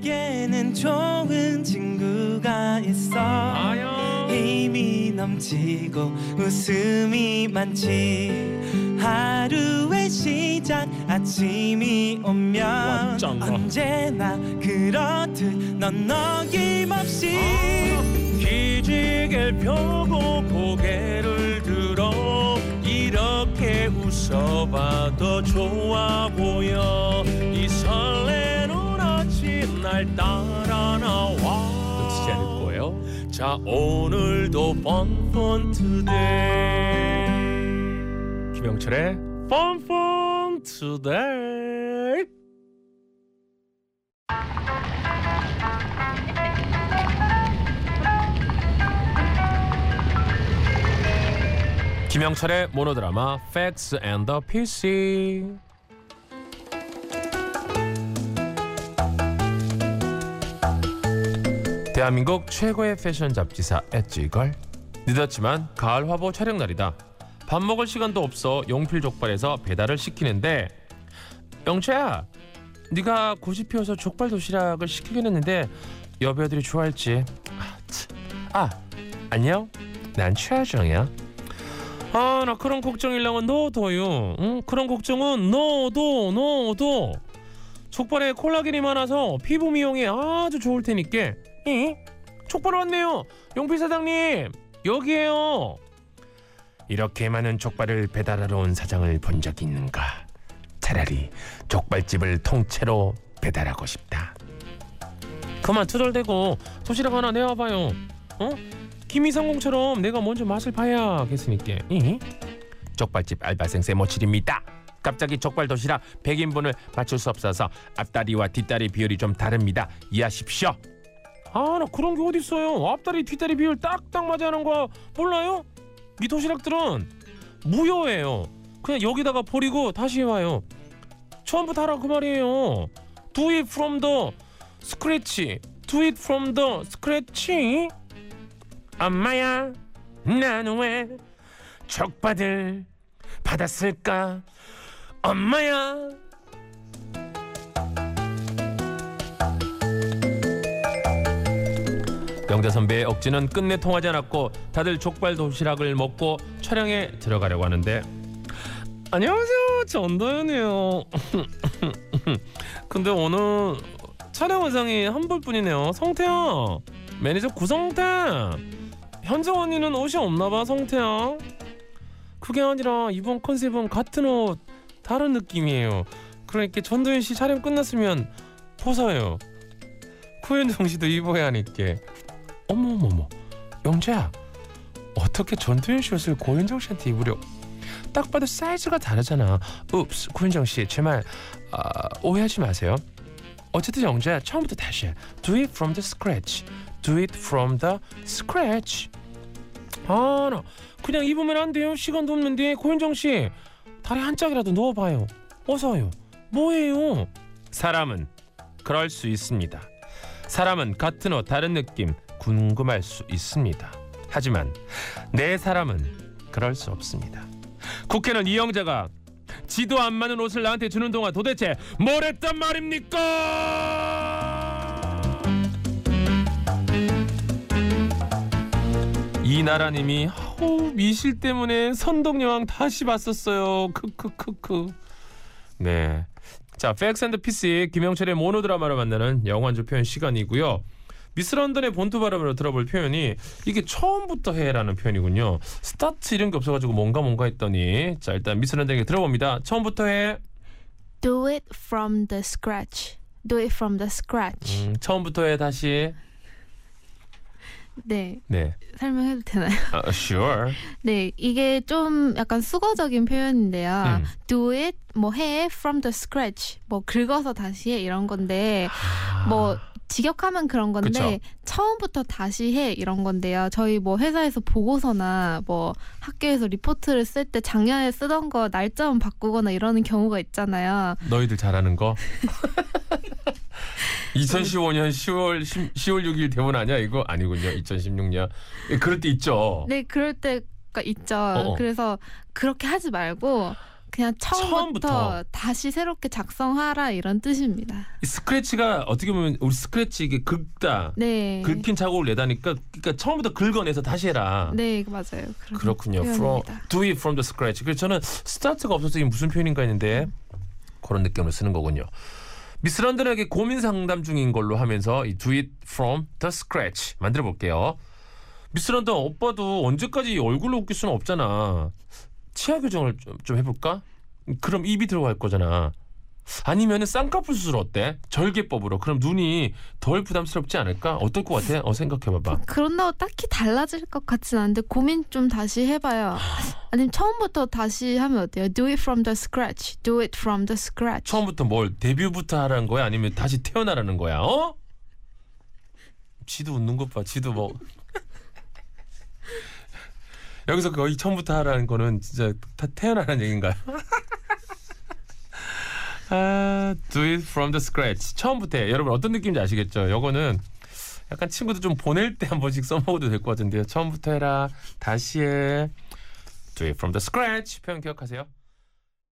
내게는 좋은 친구가 있어 아야. 힘이 넘치고 웃음이 많지 하루의 시작 아침이 오면 완전. 언제나 그렇듯 넌 어김없이 기지개를 펴고 고개를 들어 이렇게 웃어봐도 좋아 보여 이 아침 날 따라 나와. 놓치지 않을 거예요? 자 오늘도 펀펀 투데이 김영철의 펀펀 투데이 김영철의 모노드라마 Fax and the PC 대한민국 최고의 패션 잡지사 엣지걸. 늦었지만 가을 화보 촬영 날이다. 밥 먹을 시간도 없어 용필 족발에서 배달을 시키는데 영채야 네가 고집 피워서 족발 도시락을 시키긴 했는데 여배우들이 좋아할지. 아, 참. 아 안녕. 난 최하정이야. 아 나 그런 걱정이랑은 너도요. 응? 그런 걱정은 너도 너도 족발에 콜라겐이 많아서 피부 미용에 아주 좋을 테니까 이? 족발 왔네요. 용필 사장님 여기에요. 이렇게 많은 족발을 배달하러 온 사장을 본 적이 있는가? 차라리 족발집을 통째로 배달하고 싶다. 그만 투덜대고 도시락 하나 내와봐요. 어? 김이성공처럼 내가 먼저 맛을 봐야겠으니까 이? 족발집 알바생 세모칠입니다. 갑자기 족발 도시락 100인분을 맞출 수 없어서 앞다리와 뒷다리 비율이 좀 다릅니다. 이해하십시오 아 나 그런 게 어딨어요. 앞다리 뒷다리 비율 딱딱 맞아 하는 거 몰라요? 이 도시락들은 무효예요. 그냥 여기다가 버리고 다시 와요. 처음부터 하라 그 말이에요. Do it from the scratch. Do it from the scratch. 엄마야 나는 왜 족발을 받았을까? 엄마야 영자 선배의 억지는 끝내 통하지 않았고 다들 족발 도시락을 먹고 촬영에 들어가려고 하는데. 안녕하세요. 전도연이에요. 근데 오늘 촬영 의상이 한 벌뿐이네요. 성태야. 매니저 구성태. 현정 언니는 옷이 없나봐 성태야. 그게 아니라 이번 컨셉은 같은 옷 다른 느낌이에요. 그러니까 전도연 씨 촬영 끝났으면 벗어요. 구현정 씨도 입어야 하니까 어머머머 영재야 어떻게 씨 옷을 고현정 씨한테 입으려? 딱 봐도 사이즈가 다르잖아. 읍스 구현정 씨제 말 아, 오해하지 마세요. 어쨌든 영재야 처음부터 다시 해. Do it from the scratch. Do it from the scratch. 아나 그냥 입으면 안 돼요. 시간도 없는데 고현정 씨. 다리 한 짝이라도 넣어봐요. 어서요. 뭐예요? 사람은 그럴 수 있습니다. 사람은 같은 옷 다른 느낌 궁금할 수 있습니다. 하지만 내 사람은 그럴 수 없습니다. 국회는 이영자가 지도 안 맞는 옷을 나한테 주는 동안 도대체 뭘 했단 말입니까? 이나라님이 아우 미실 때문에 선덕여왕 다시 봤었어요. 크크크크. 네. 자, 팩스 앤드 피스 김영철의 모노드라마로 만나는 영화주 표현 시간이고요. 미스 런던의 본토 발음으로 들어볼 표현이 이게 처음부터 해라는 표현이군요. 스타트 이런 게 없어가지고 뭔가 뭔가 했더니 자 일단 미스 런던에게 들어봅니다. 처음부터 해. Do it from the scratch. Do it from the scratch. 음, 처음부터 해 다시. 네, 네. 설명해도 되나요? 아, sure. 네, 이게 좀 약간 숙어적인 표현인데요. 음. Do it 뭐 해 from the scratch. 뭐 긁어서 다시 해 이런 건데 뭐 직역하면 그런 건데 그쵸. 처음부터 다시 해 이런 건데요. 저희 뭐 회사에서 보고서나 뭐 학교에서 리포트를 쓸 때 작년에 쓰던 거 날짜만 바꾸거나 이러는 경우가 있잖아요. 너희들 잘하는 거. 2015년 10월 10, 10월 6일 대본 아니야 이거 아니군요. 2016년. 그럴 때 있죠. 네, 그럴 때가 있죠. 어. 그래서 그렇게 하지 말고 그냥 처음부터, 처음부터. 다시 새롭게 작성하라 이런 뜻입니다. 이 스크래치가 어떻게 보면 우리 스크래치 이게 긁다 네. 긁힌 자국을 내다니까 그러니까 처음부터 긁어내서 다시 해라. 네, 맞아요. 그렇군요. From, do it from the scratch. 그래서 저는 스타트가 없어서 이게 무슨 표현인가 했는데 그런 느낌으로 쓰는 거군요. 미스 런던에게 고민 상담 중인 걸로 하면서 이 do it from the scratch 만들어 볼게요. 미스 런던 오빠도 언제까지 얼굴로 웃길 수는 없잖아. 치아 교정을 좀, 좀 해볼까? 그럼 입이 들어갈 거잖아. 아니면은 쌍꺼풀 수술 어때? 절개법으로. 그럼 눈이 덜 부담스럽지 않을까? 어떨 것 같아? 어 생각해봐봐. 그런다고 딱히 달라질 것 같진 않은데 고민 좀 다시 해봐요. 아니면 처음부터 다시 하면 어때요? Do it from the scratch. Do it from the scratch. 처음부터 뭘 데뷔부터 하라는 거야? 아니면 다시 태어나라는 거야? 어? 지도 웃는 것 봐. 지도 뭐 여기서 거의 처음부터 하라는 거는 진짜 다 태어나라는 얘기인가요? 아, do it from the scratch. 처음부터 해. 여러분 어떤 느낌인지 아시겠죠? 요거는 약간 친구들 좀 보낼 때 한 번씩 써먹어도 될 것 같은데요. 처음부터 해라. 다시 해. Do it from the scratch. 표현 기억하세요.